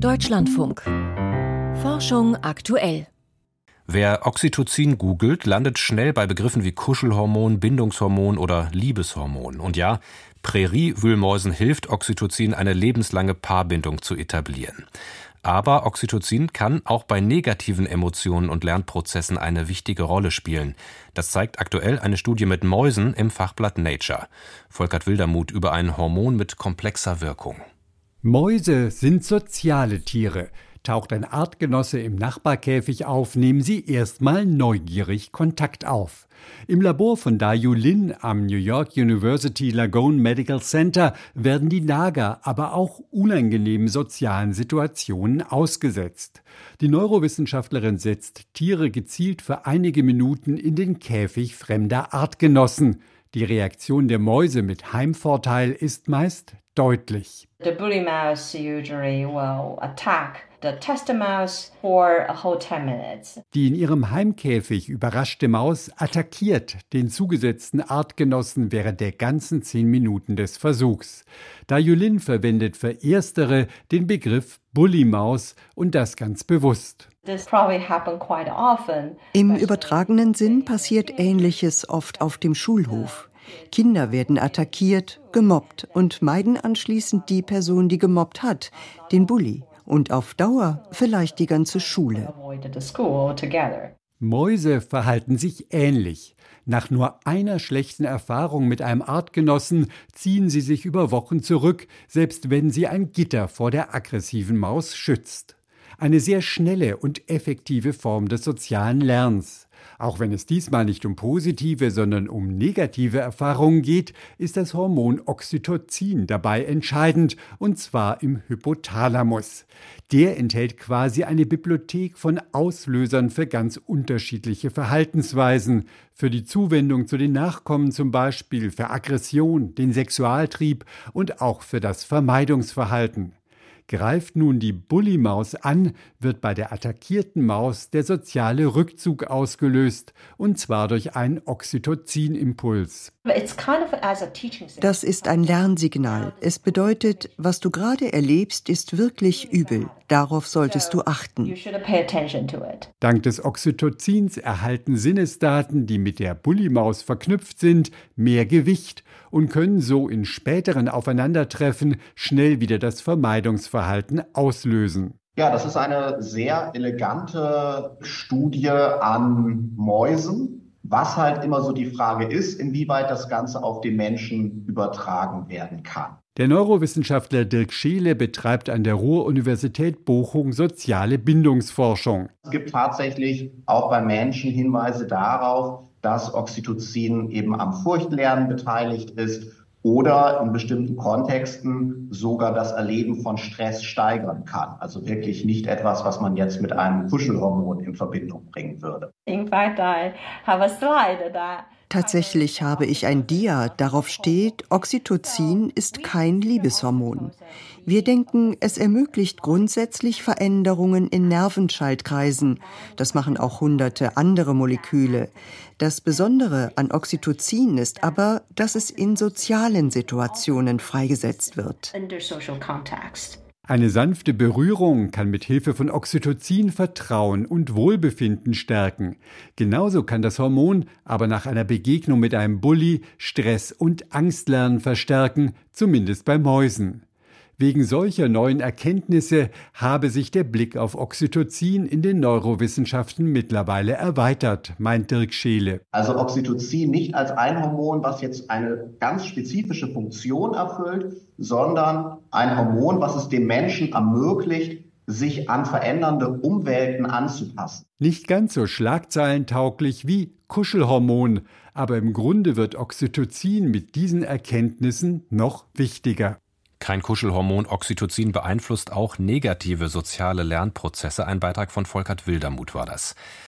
Deutschlandfunk. Forschung aktuell. Wer Oxytocin googelt, landet schnell bei Begriffen wie Kuschelhormon, Bindungshormon oder Liebeshormon. Und ja, Präriewühlmäusen hilft Oxytocin eine lebenslange Paarbindung zu etablieren. Aber Oxytocin kann auch bei negativen Emotionen und Lernprozessen eine wichtige Rolle spielen. Das zeigt aktuell eine Studie mit Mäusen im Fachblatt Nature. Volkert Wildermuth über ein Hormon mit komplexer Wirkung. Mäuse sind soziale Tiere. Taucht ein Artgenosse im Nachbarkäfig auf, nehmen sie erstmal neugierig Kontakt auf. Im Labor von Dayu Lin am New York University Lagone Medical Center werden die Nager aber auch unangenehmen sozialen Situationen ausgesetzt. Die Neurowissenschaftlerin setzt Tiere gezielt für einige Minuten in den Käfig fremder Artgenossen. Die Reaktion der Mäuse mit Heimvorteil ist meist deutlich. The bully mouse usually will attack the test mouse for a whole 10 minutes. Die in ihrem Heimkäfig überraschte Maus attackiert den zugesetzten Artgenossen während der ganzen 10 Minuten des Versuchs. Dayulin verwendet für erstere den Begriff Bully-Maus und das ganz bewusst. Im übertragenen Sinn passiert Ähnliches oft auf dem Schulhof. Kinder werden attackiert, gemobbt und meiden anschließend die Person, die gemobbt hat, den Bully und auf Dauer vielleicht die ganze Schule. Mäuse verhalten sich ähnlich. Nach nur einer schlechten Erfahrung mit einem Artgenossen ziehen sie sich über Wochen zurück, selbst wenn sie ein Gitter vor der aggressiven Maus schützt. Eine sehr schnelle und effektive Form des sozialen Lernens. Auch wenn es diesmal nicht um positive, sondern um negative Erfahrungen geht, ist das Hormon Oxytocin dabei entscheidend, und zwar im Hypothalamus. Der enthält quasi eine Bibliothek von Auslösern für ganz unterschiedliche Verhaltensweisen, für die Zuwendung zu den Nachkommen zum Beispiel, für Aggression, den Sexualtrieb und auch für das Vermeidungsverhalten. Greift nun die Bully-Maus an, wird bei der attackierten Maus der soziale Rückzug ausgelöst, und zwar durch einen Oxytocin-Impuls. Das ist ein Lernsignal. Es bedeutet, was du gerade erlebst, ist wirklich übel. Darauf solltest du achten. Dank des Oxytocins erhalten Sinnesdaten, die mit der Bullimaus verknüpft sind, mehr Gewicht und können so in späteren Aufeinandertreffen schnell wieder das Vermeidungsverhalten auslösen. Ja, das ist eine sehr elegante Studie an Mäusen was halt immer so die Frage ist, inwieweit das Ganze auf den Menschen übertragen werden kann. Der Neurowissenschaftler Dirk Scheele betreibt an der Ruhr-Universität Bochum soziale Bindungsforschung. Es gibt tatsächlich auch bei Menschen Hinweise darauf, dass Oxytocin eben am Furchtlernen beteiligt ist oder in bestimmten Kontexten sogar das Erleben von Stress steigern kann. Also wirklich nicht etwas, was man jetzt mit einem Kuschelhormon in Verbindung bringen würde. In fact, I have a slide Tatsächlich habe ich ein Dia, darauf steht, Oxytocin ist kein Liebeshormon. Wir denken, es ermöglicht grundsätzlich Veränderungen in Nervenschaltkreisen. Das machen auch hunderte andere Moleküle. Das Besondere an Oxytocin ist aber, dass es in sozialen Situationen freigesetzt wird. Eine sanfte Berührung kann mit Hilfe von Oxytocin Vertrauen und Wohlbefinden stärken. Genauso kann das Hormon aber nach einer Begegnung mit einem Bully Stress und Angstlernen verstärken, zumindest bei Mäusen. Wegen solcher neuen Erkenntnisse habe sich der Blick auf Oxytocin in den Neurowissenschaften mittlerweile erweitert, meint Dirk Scheele. Also Oxytocin nicht als ein Hormon, was jetzt eine ganz spezifische Funktion erfüllt, sondern ein Hormon, was es dem Menschen ermöglicht, sich an verändernde Umwelten anzupassen. Nicht ganz so schlagzeilentauglich wie Kuschelhormon, aber im Grunde wird Oxytocin mit diesen Erkenntnissen noch wichtiger. Kein Kuschelhormon Oxytocin beeinflusst auch negative soziale Lernprozesse. Ein Beitrag von Volkert Wildermuth war das.